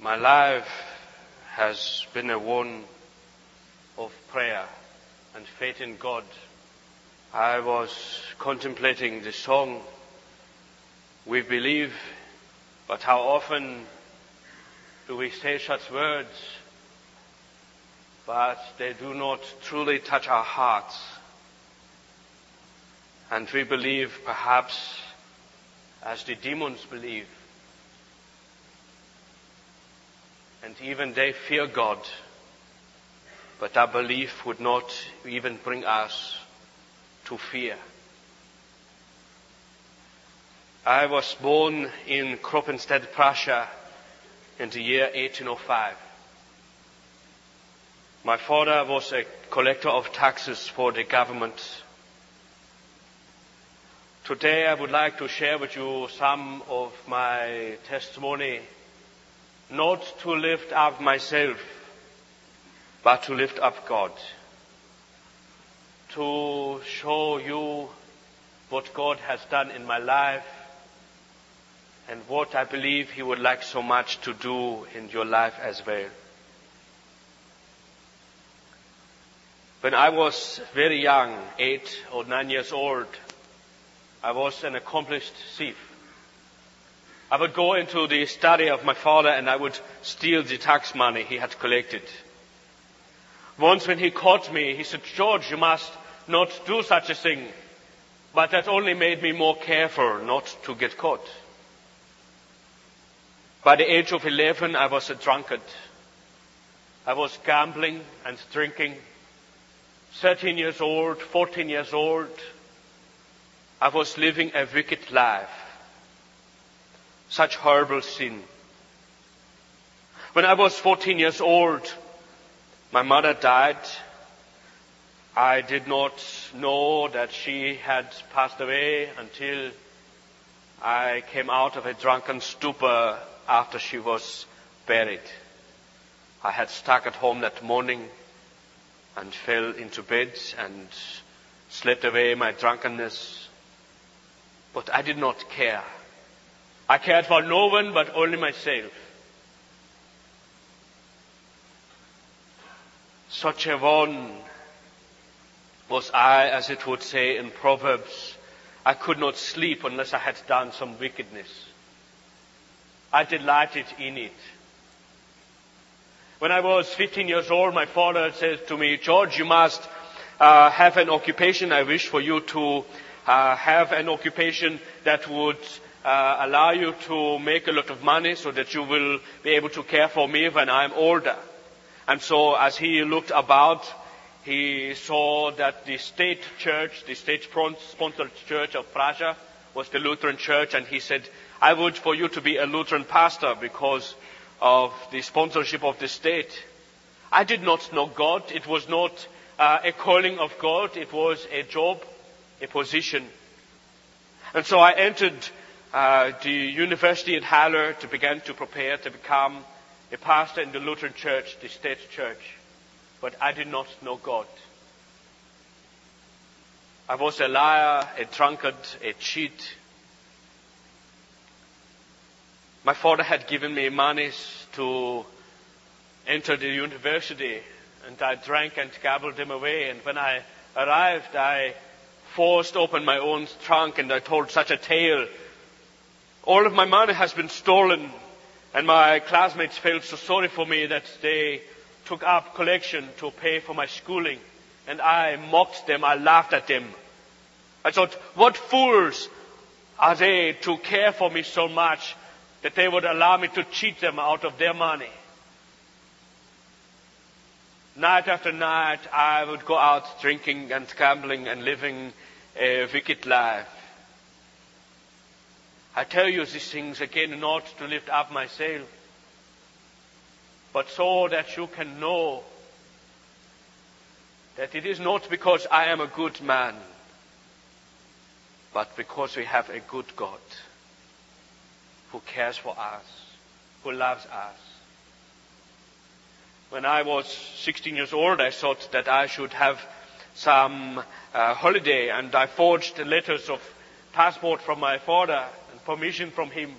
My life has been a one of prayer and faith in God. I was contemplating the song, We believe, but how often do we say such words, but they do not truly touch our hearts? And we believe perhaps as the demons believe. And even they fear God, but our belief would not even bring us to fear. I was born in Kroppenstedt, Prussia in the year 1805. My father was a collector of taxes for the government. Today I would like to share with you some of my testimony, not to lift up myself, but to lift up God. To show you what God has done in my life and what I believe He would like so much to do in your life as well. When I was very young, eight or nine years old, I was an accomplished thief. I would go into the study of my father and I would steal the tax money he had collected. Once when he caught me, he said, George, you must not do such a thing. But that only made me more careful not to get caught. By the age of 11, I was a drunkard. I was gambling and drinking. 13 years old, 14 years old. I was living a wicked life. Such horrible sin. When I was 14 years old, my mother died. I did not know that she had passed away until I came out of a drunken stupor after she was buried. I had stuck at home that morning and fell into bed and slept away my drunkenness. But I did not care. I cared for no one but only myself. Such a one was I, as it would say in Proverbs. I could not sleep unless I had done some wickedness. I delighted in it. When I was 15 years old, my father said to me, George, you must uh, have an occupation. I wish for you to uh, have an occupation that would uh, allow you to make a lot of money so that you will be able to care for me when I'm older. And so as he looked about, he saw that the state church, the state sponsored church of Prussia was the Lutheran church and he said, I would for you to be a Lutheran pastor because of the sponsorship of the state. I did not know God. It was not uh, a calling of God. It was a job, a position. And so I entered uh, the university at Halle to begin to prepare to become a pastor in the Lutheran church, the state church. But I did not know God. I was a liar, a drunkard, a cheat, my father had given me money to enter the university, and I drank and gabbled them away. And when I arrived, I forced open my own trunk and I told such a tale. All of my money has been stolen, and my classmates felt so sorry for me that they took up collection to pay for my schooling. And I mocked them, I laughed at them. I thought, what fools are they to care for me so much that they would allow me to cheat them out of their money. Night after night, I would go out drinking and gambling and living a wicked life. I tell you these things again not to lift up myself, but so that you can know that it is not because I am a good man, but because we have a good God who cares for us, who loves us. When I was 16 years old, I thought that I should have some uh, holiday, and I forged letters of passport from my father permission from him.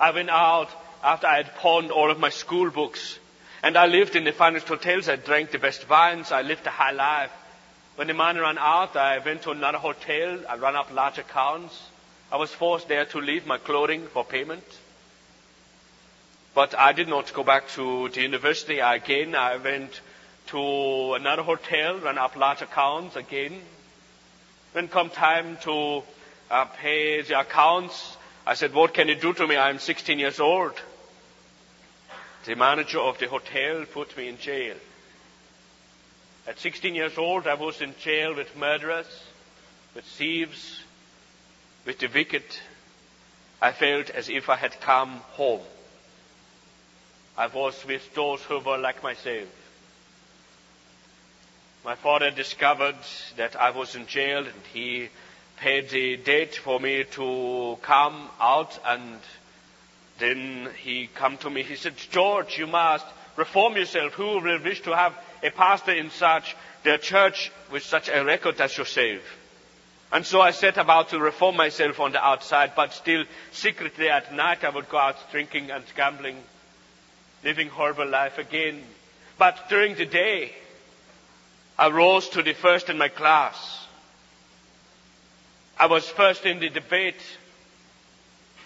I went out after I had pawned all of my school books. And I lived in the finest hotels. I drank the best wines. I lived a high life. When the money ran out, I went to another hotel. I ran up large accounts. I was forced there to leave my clothing for payment. But I did not go back to the university again. I went to another hotel, ran up large accounts again. When come time to uh, pay the accounts, I said, what can you do to me? I'm 16 years old. The manager of the hotel put me in jail. At 16 years old, I was in jail with murderers, with thieves, with the wicked. I felt as if I had come home. I was with those who were like myself. My father discovered that I was in jail and he paid the date for me to come out and then he come to me. He said, George, you must reform yourself. Who will wish to have a pastor in such their church with such a record as yourself? And so I set about to reform myself on the outside, but still secretly at night I would go out drinking and gambling, living horrible life again. But during the day, I rose to the first in my class. I was first in the debate.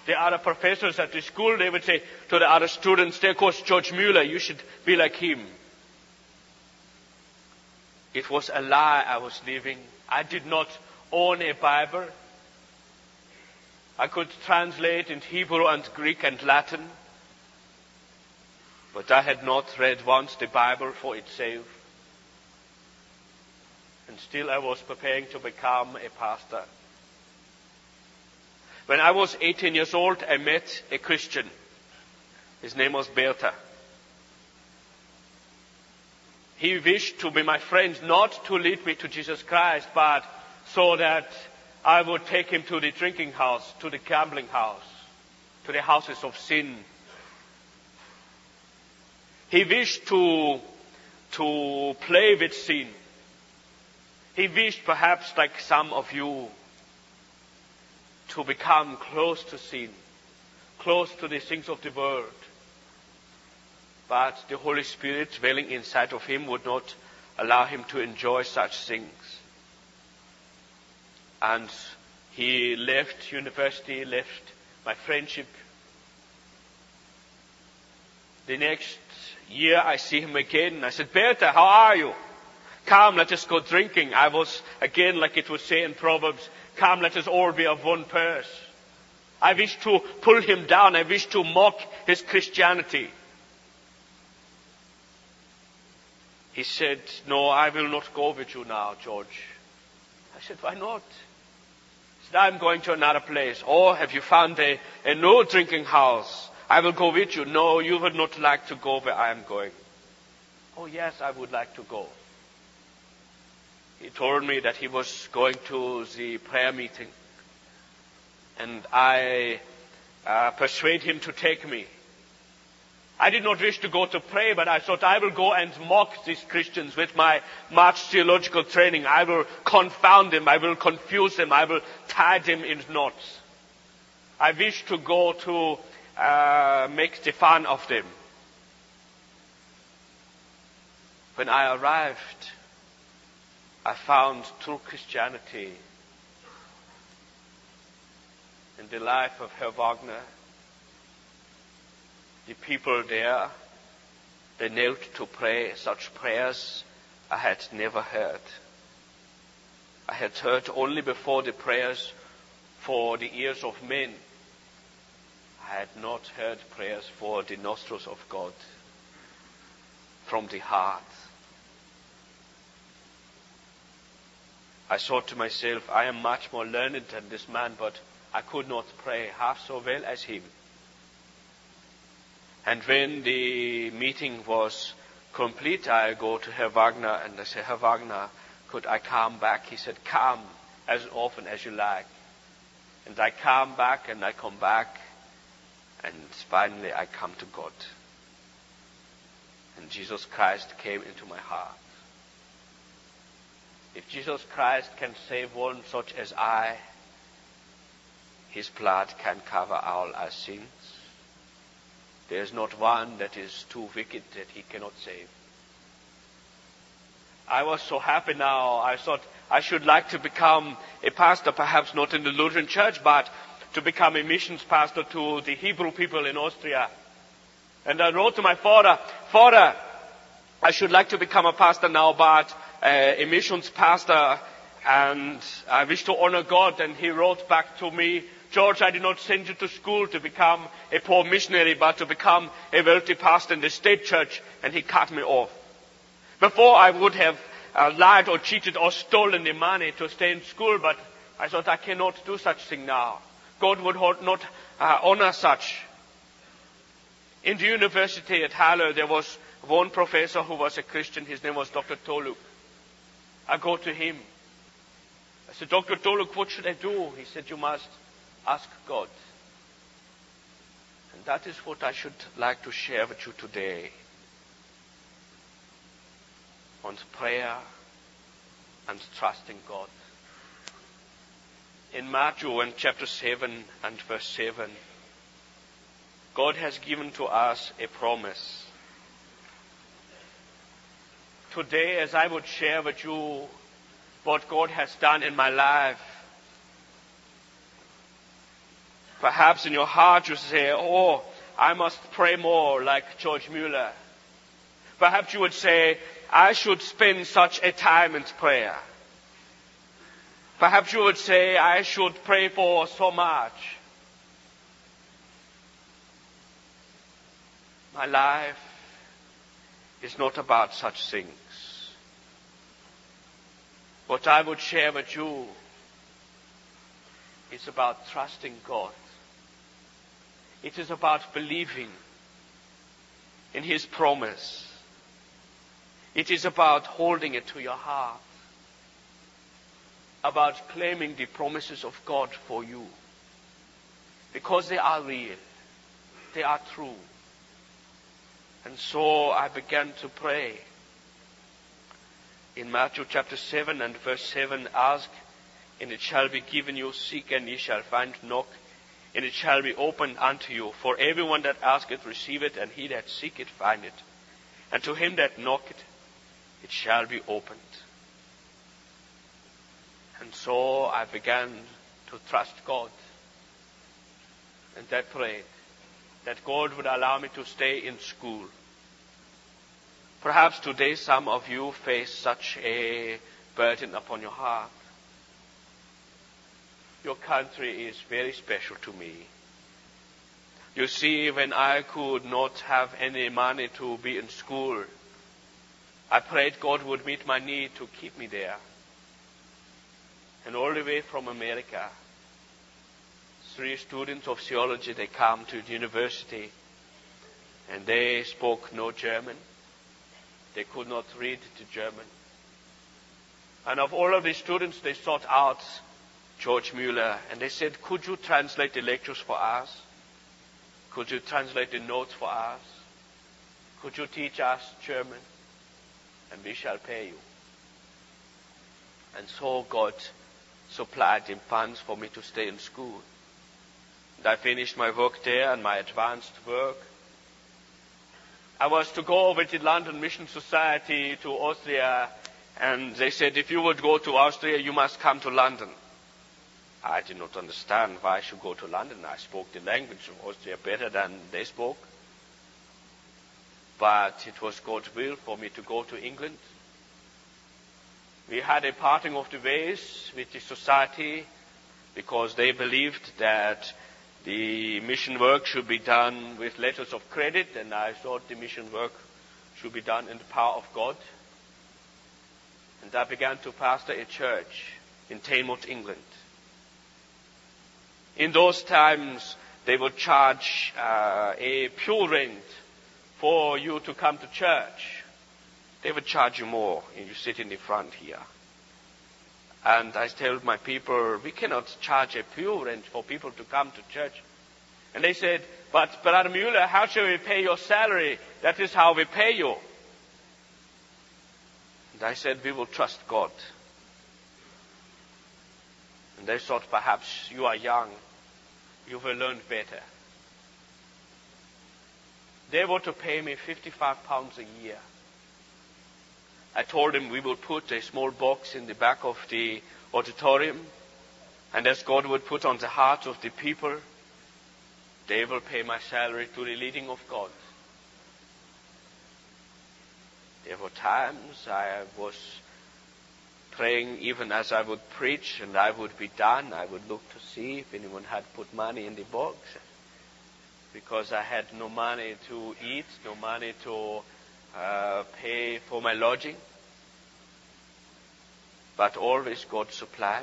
The other professors at the school, they would say to the other students, there goes George Mueller, you should be like him. It was a lie I was living. I did not own a Bible. I could translate in Hebrew and Greek and Latin, but I had not read once the Bible for itself and still I was preparing to become a pastor. When I was 18 years old, I met a Christian. His name was Beta. He wished to be my friend, not to lead me to Jesus Christ, but so that I would take him to the drinking house, to the gambling house, to the houses of sin. He wished to, to play with sin. He wished perhaps like some of you to become close to sin, close to the things of the world. But the Holy Spirit dwelling inside of him would not allow him to enjoy such things. And he left university, left my friendship. The next year I see him again. I said, Beta, how are you? Come, let us go drinking. I was, again, like it would say in Proverbs, come, let us all be of one purse. I wish to pull him down. I wish to mock his Christianity. He said, no, I will not go with you now, George. I said, why not? He said, I'm going to another place. Or oh, have you found a, a no drinking house? I will go with you. No, you would not like to go where I am going. Oh yes, I would like to go. He told me that he was going to the prayer meeting. And I uh, persuaded him to take me. I did not wish to go to pray, but I thought I will go and mock these Christians with my much theological training. I will confound them. I will confuse them. I will tie them in knots. I wish to go to uh, make the fun of them. When I arrived, I found true Christianity in the life of Herr Wagner. The people there, they knelt to pray such prayers I had never heard. I had heard only before the prayers for the ears of men. I had not heard prayers for the nostrils of God from the heart. I thought to myself, I am much more learned than this man, but I could not pray half so well as him. And when the meeting was complete, I go to Herr Wagner and I say, Herr Wagner, could I come back? He said, come as often as you like. And I come back and I come back and finally I come to God. And Jesus Christ came into my heart. If Jesus Christ can save one such as I, his blood can cover all our sins. There is not one that is too wicked that he cannot save. I was so happy now. I thought I should like to become a pastor, perhaps not in the Lutheran church, but to become a missions pastor to the Hebrew people in Austria. And I wrote to my father, Father, I should like to become a pastor now, but uh, a missions pastor, and I wish to honor God. And he wrote back to me, George, I did not send you to school to become a poor missionary, but to become a wealthy pastor in the state church. And he cut me off. Before I would have uh, lied or cheated or stolen the money to stay in school, but I thought I cannot do such thing now. God would not uh, honor such. In the university at Halle, there was one professor who was a Christian. His name was Dr. Tholuck. I go to him. I said, Dr. Tholuck, what should I do? He said, you must ask God. And that is what I should like to share with you today on prayer and trusting God. In Matthew in chapter 7 and verse 7, God has given to us a promise. Today, as I would share with you what God has done in my life, perhaps in your heart you say, Oh, I must pray more like George Mueller. Perhaps you would say, I should spend such a time in prayer. Perhaps you would say, I should pray for so much. My life is not about such things. What I would share with you is about trusting God. It is about believing in His promise. It is about holding it to your heart. About claiming the promises of God for you. Because they are real. They are true. And so I began to pray. In Matthew chapter 7 and verse 7, ask and it shall be given you, seek and ye shall find, knock and it shall be opened unto you. For everyone that asketh receiveth, and he that seeketh findeth. And to him that knocketh it shall be opened. And so I began to trust God. And I prayed that God would allow me to stay in school. Perhaps today some of you face such a burden upon your heart. Your country is very special to me. You see, when I could not have any money to be in school, I prayed God would meet my need to keep me there. And all the way from America, three students of theology, they come to the university and they spoke no German. They could not read the German. And of all of the students, they sought out George Mueller and they said, could you translate the lectures for us? Could you translate the notes for us? Could you teach us German? and we shall pay you. And so God supplied in funds for me to stay in school. And I finished my work there and my advanced work. I was to go with the London Mission Society to Austria, and they said, if you would go to Austria, you must come to London. I did not understand why I should go to London. I spoke the language of Austria better than they spoke. But it was God's will for me to go to England. We had a parting of the ways with the society because they believed that the mission work should be done with letters of credit, and I thought the mission work should be done in the power of God. And I began to pastor a church in Teignmouth, England. In those times, they would charge uh, a pew rent for you to come to church, they would charge you more if you sit in the front here. And I told my people, we cannot charge a pew rent for people to come to church. And they said, but Brother Mueller, how shall we pay your salary? That is how we pay you. And I said, we will trust God. And they thought perhaps you are young. You will learn better. They were to pay me 55 pounds a year. I told them we would put a small box in the back of the auditorium, and as God would put on the heart of the people, they will pay my salary to the leading of God. There were times I was praying even as I would preach and I would be done. I would look to see if anyone had put money in the box because I had no money to eat, no money to uh, pay for my lodging. But always God supplied.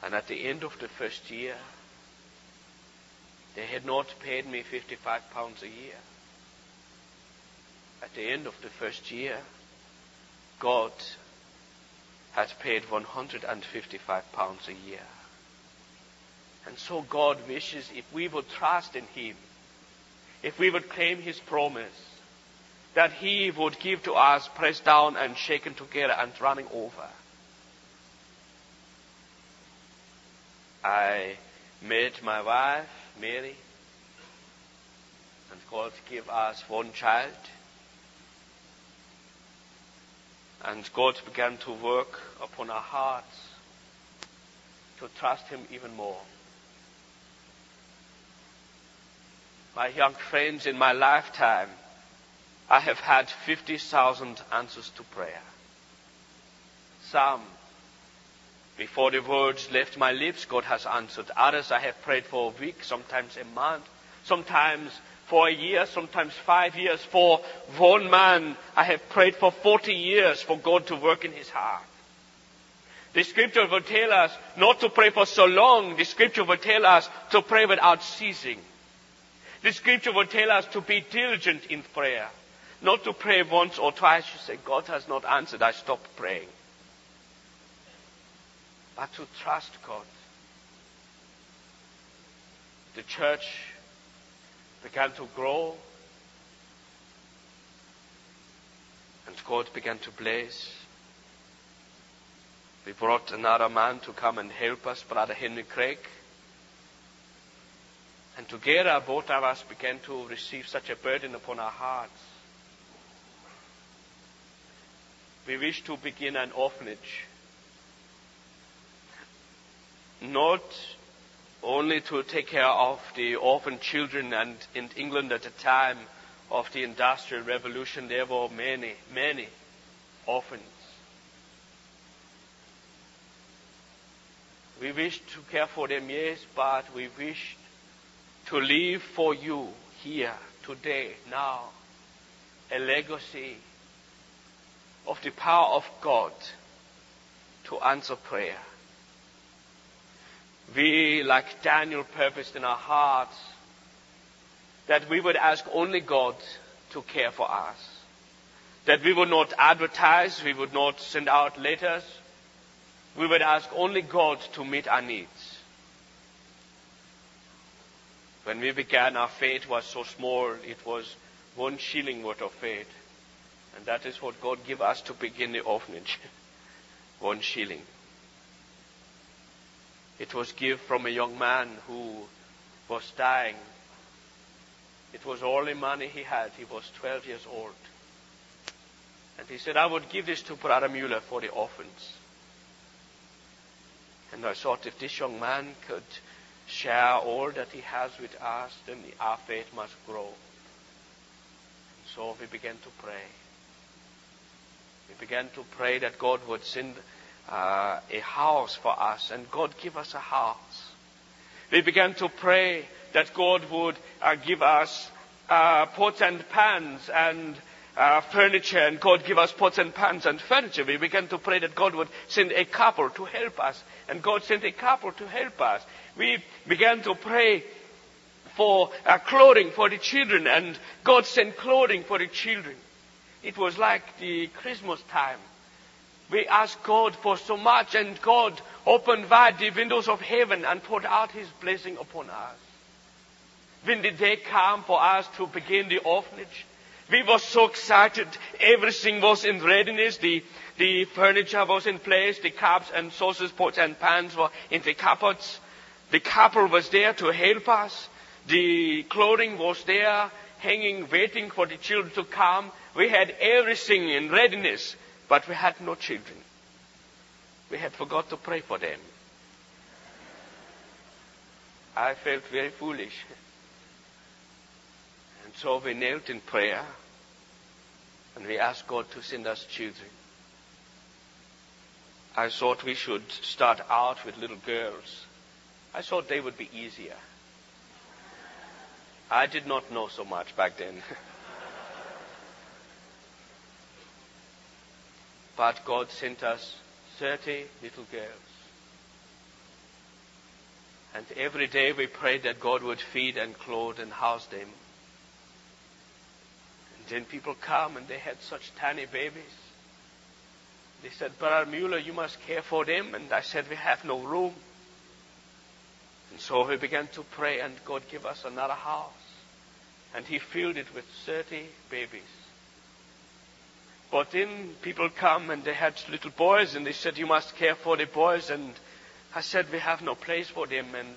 And at the end of the first year, they had not paid me 55 pounds a year. At the end of the first year, God had paid 155 pounds a year. And so God wishes if we would trust in Him, if we would claim His promise, that He would give to us pressed down and shaken together and running over. I met my wife, Mary, and God gave us one child. And God began to work upon our hearts to trust Him even more. My young friends, in my lifetime, I have had 50,000 answers to prayer. Some, before the words left my lips, God has answered. Others I have prayed for a week, sometimes a month, sometimes for a year, sometimes five years. For one man, I have prayed for 40 years for God to work in his heart. The scripture will tell us not to pray for so long. The scripture will tell us to pray without ceasing. The scripture will tell us to be diligent in prayer. Not to pray once or twice. You say, God has not answered. I stop praying. But to trust God. The church began to grow. And God began to blaze. We brought another man to come and help us, Brother Henry Craik. And together, both of us began to receive such a burden upon our hearts. We wish to begin an orphanage. Not only to take care of the orphan children. And in England at the time of the Industrial Revolution, there were many, many orphans. We wish to care for them, yes, but we wish to leave for you here, today, now, a legacy of the power of God to answer prayer we, like Daniel, purposed in our hearts that we would ask only God to care for us. That we would not advertise, we would not send out letters. We would ask only God to meet our needs. When we began, our faith was so small, it was one shilling worth of faith. And that is what God gave us to begin the orphanage. one shilling. It was given from a young man who was dying. It was all the money he had. He was 12 years old. And he said, I would give this to Brother Mueller for the orphans. And I thought if this young man could share all that he has with us, then our faith must grow. And so we began to pray. We began to pray that God would send uh, a house for us, and God give us a house. We began to pray that God would uh, give us uh, pots and pans and uh, furniture, and God give us pots and pans and furniture. We began to pray that God would send a couple to help us, and God sent a couple to help us. We began to pray for uh, clothing for the children, and God sent clothing for the children. It was like the Christmas time. We asked God for so much, and God opened wide the windows of heaven and poured out His blessing upon us. When the day came for us to begin the orphanage, we were so excited. Everything was in readiness. The, the furniture was in place. The cups and saucers, pots and pans were in the cupboards. The couple was there to help us. The clothing was there, hanging, waiting for the children to come. We had everything in readiness, but we had no children. We had forgot to pray for them. I felt very foolish. And so we knelt in prayer and we asked God to send us children. I thought we should start out with little girls. I thought they would be easier. I did not know so much back then. but God sent us 30 little girls. And every day we prayed that God would feed and clothe and house them. And then people come and they had such tiny babies. They said, Brother Mueller, you must care for them. And I said, we have no room. And so we began to pray and God gave us another house. And he filled it with 30 babies. But then people come and they had little boys and they said, you must care for the boys. And I said, we have no place for them. And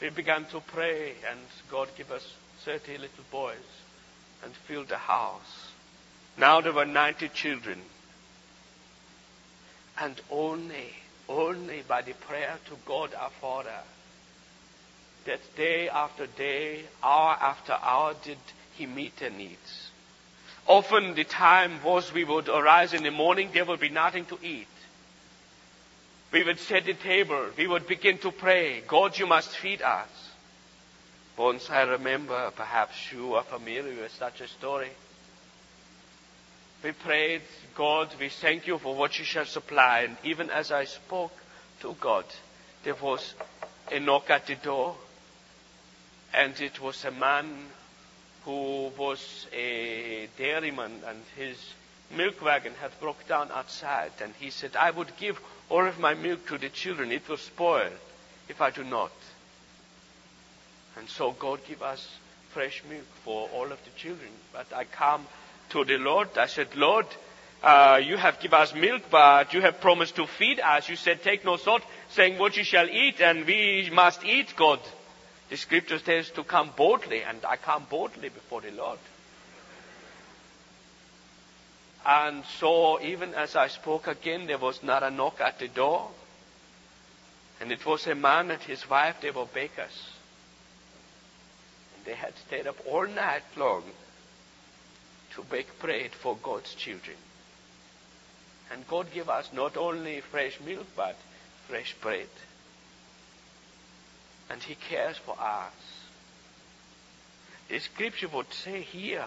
we began to pray and God gave us 30 little boys and filled the house. Now there were 90 children. And only, only by the prayer to God our Father, that day after day, hour after hour, did He meet their needs. Often the time was we would arise in the morning, there would be nothing to eat. We would set the table. We would begin to pray. God, you must feed us. Once I remember, perhaps you are familiar with such a story. We prayed, God, we thank you for what you shall supply. And even as I spoke to God, there was a knock at the door. And it was a man who was a dairyman and his milk wagon had broke down outside. And he said, I would give all of my milk to the children. It will spoil if I do not. And so God give us fresh milk for all of the children. But I come to the Lord. I said, Lord, uh, you have given us milk, but you have promised to feed us. You said, take no thought, saying what you shall eat, and we must eat, God. The scripture says to come boldly, and I come boldly before the Lord. And so, even as I spoke again, there was not a knock at the door. And it was a man and his wife, they were bakers. And they had stayed up all night long to bake bread for God's children. And God gave us not only fresh milk, but fresh bread. And He cares for us. The scripture would say here,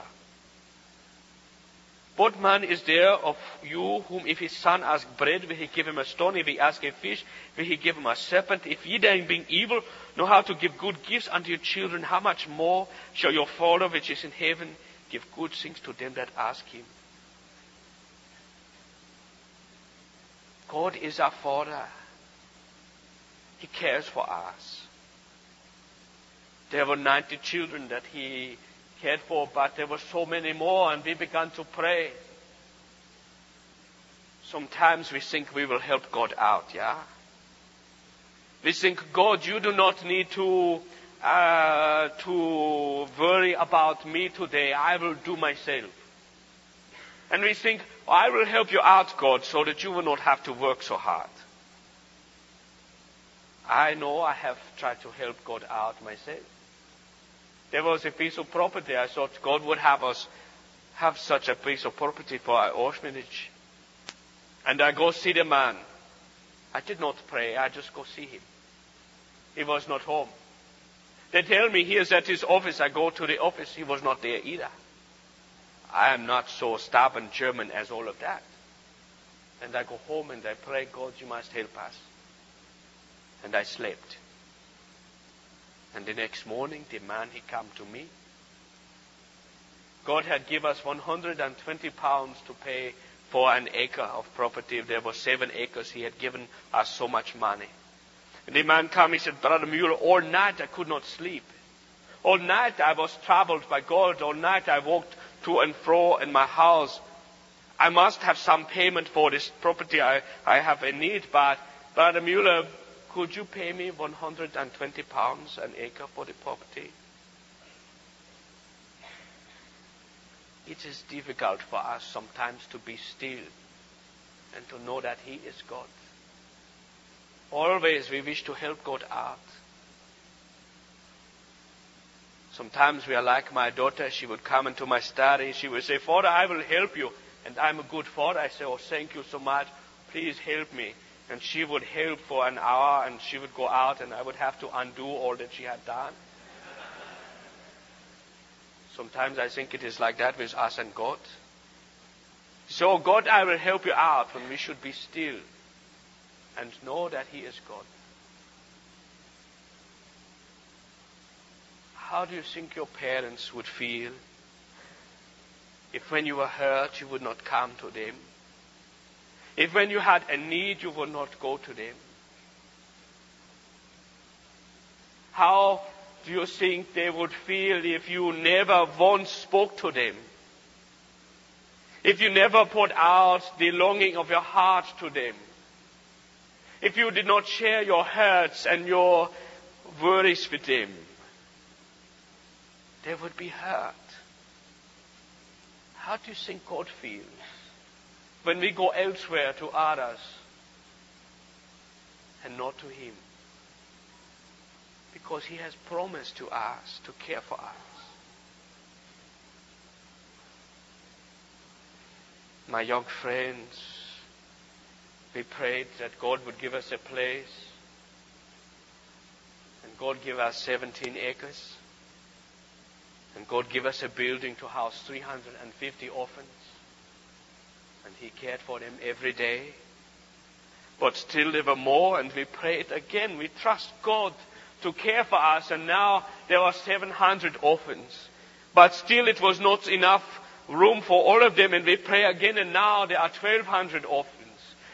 what man is there of you whom if his son ask bread, will he give him a stone? If he ask a fish, will he give him a serpent? If ye then being evil know how to give good gifts unto your children, how much more shall your Father which is in heaven give good things to them that ask him. God is our Father. He cares for us. There were 90 children that He cared for, but there were so many more, and we began to pray. Sometimes we think we will help God out, yeah? We think, God, you do not need to uh, to worry about me today. I will do myself. And we think, I will help you out, God, so that you will not have to work so hard. I know I have tried to help God out myself. There was a piece of property. I thought God would have us have such a piece of property for our orphanage. And I go see the man. I did not pray. I just go see him. He was not home. They tell me he is at his office. I go to the office. He was not there either. I am not so stubborn German as all of that. And I go home and I pray, God, you must help us. And I slept. And the next morning, the man, he come to me. God had given us 120 pounds to pay for an acre of property. There were seven acres. He had given us so much money. And the man came, he said, Brother Mueller, all night I could not sleep. All night I was troubled by God. All night I walked to and fro in my house. I must have some payment for this property. I, I have a need, but Brother Mueller, could you pay me 120 pounds an acre for the property? It is difficult for us sometimes to be still and to know that He is God. Always we wish to help God out. Sometimes we are like my daughter. She would come into my study. She would say, Father, I will help you. And I'm a good father. I say, Oh, thank you so much. Please help me. And she would help for an hour and she would go out and I would have to undo all that she had done. Sometimes I think it is like that with us and God. So, God, I will help you out when we should be still and know that He is God. How do you think your parents would feel if when you were hurt you would not come to them? If when you had a need you would not go to them? How do you think they would feel if you never once spoke to them? If you never put out the longing of your heart to them? If you did not share your hurts and your worries with them? They would be hurt. How do you think God feels when we go elsewhere to others and not to Him? because He has promised to us to care for us. My young friends, we prayed that God would give us a place, and God give us 17 acres, and God give us a building to house 350 orphans, and He cared for them every day. But still there were more, and we prayed again. We trust God to care for us, and now there are 700 orphans. But still it was not enough room for all of them, and we pray again, and now there are 1,200 orphans.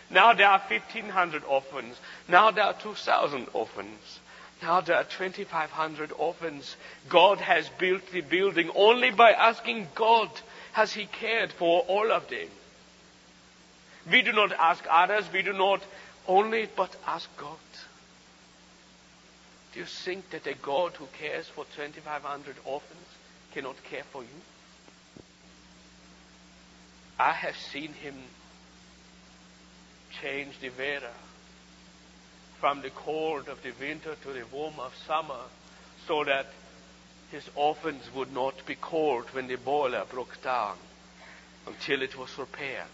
Now there are 1,500 orphans. Now there are 2,000 orphans. Now there are 2,500 orphans. God has built the building only by asking God has He cared for all of them. We do not ask others, we do not only but ask God. Do you think that a God who cares for 2,500 orphans cannot care for you? I have seen him change the weather from the cold of the winter to the warm of summer so that his orphans would not be cold when the boiler broke down until it was repaired.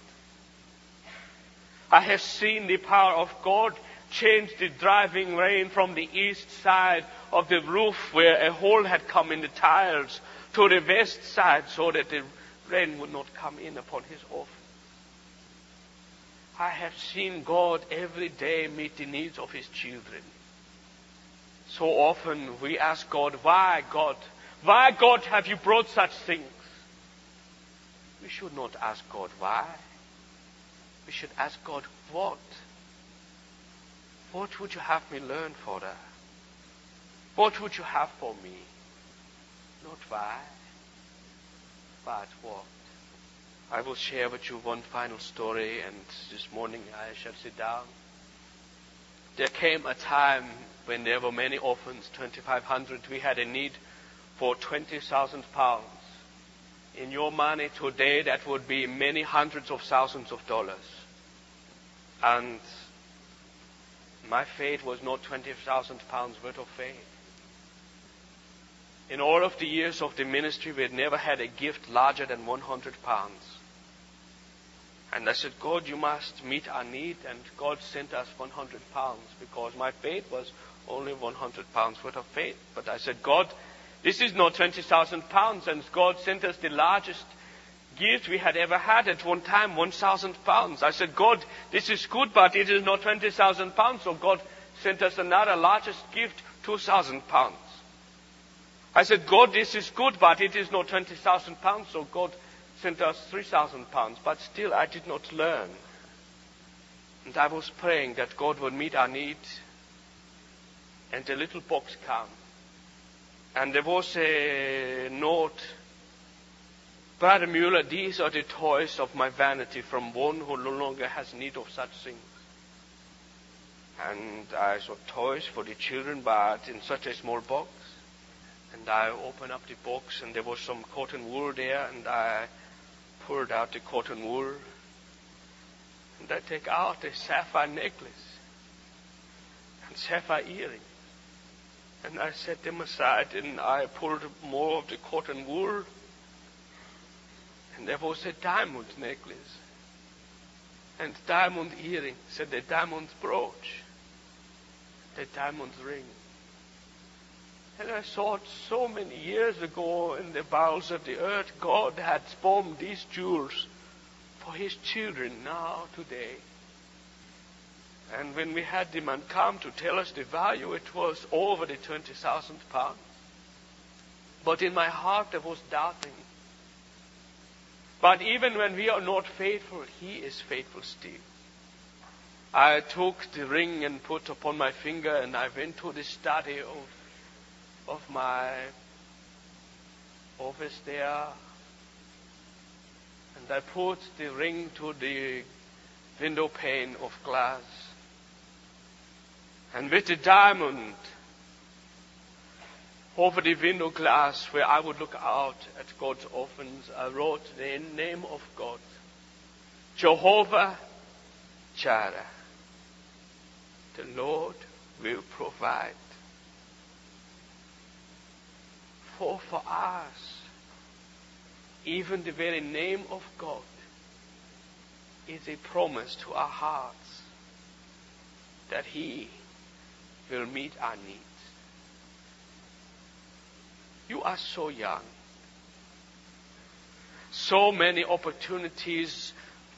I have seen the power of God change the driving rain from the east side of the roof where a hole had come in the tiles to the west side so that the rain would not come in upon his orphan. I have seen God every day meet the needs of his children. So often we ask God, why God? Why God have you brought such things? We should not ask God why. We should ask God what? What would you have me learn, Father? What would you have for me? Not why, but what? I will share with you one final story, and this morning I shall sit down. There came a time when there were many orphans, 2,500. We had a need for 20,000 pounds. In your money today, that would be many hundreds of thousands of dollars. And my faith was not 20,000 pounds worth of faith. In all of the years of the ministry, we had never had a gift larger than 100 pounds. And I said, God, you must meet our need. And God sent us 100 pounds because my faith was only 100 pounds worth of faith. But I said, God, this is not 20,000 pounds. And God sent us the largest gift we had ever had at one time, 1,000 pounds. I said, God, this is good, but it is not 20,000 pounds. So God sent us another largest gift, 2,000 pounds. I said, God, this is good, but it is not 20,000 pounds. So God sent us 3,000 pounds. But still, I did not learn. And I was praying that God would meet our need. And a little box came. And there was a note Brother Mueller, these are the toys of my vanity from one who no longer has need of such things. And I saw toys for the children, but in such a small box. And I opened up the box, and there was some cotton wool there, and I pulled out the cotton wool and I take out a sapphire necklace and sapphire earrings. And I set them aside and I pulled more of the cotton wool. And there was a diamond necklace and diamond earrings and a diamond brooch, a diamond ring. And I thought so many years ago in the bowels of the earth, God had formed these jewels for his children now, today. And when we had the man come to tell us the value, it was over the 20,000 pounds. But in my heart there was doubting. But even when we are not faithful, he is faithful still. I took the ring and put upon my finger and I went to the study of, of my office there and I put the ring to the window pane of glass. And with the diamond over the window glass where I would look out at God's orphans, I wrote the name of God. Jehovah Jireh. The Lord will provide. For for us, even the very name of God is a promise to our hearts that He will meet our needs. You are so young. So many opportunities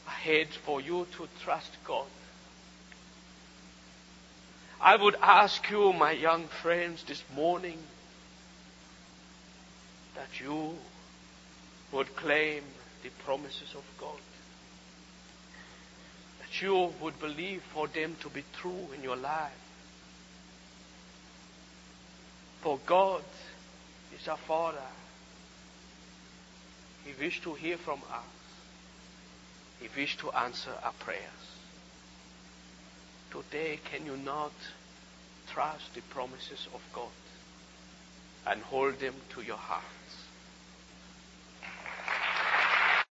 ahead for you to trust God. I would ask you, my young friends, this morning that you would claim the promises of God. That you would believe for them to be true in your life. For God is our Father. He wished to hear from us. He wished to answer our prayers. Today, can you not trust the promises of God and hold them to your heart?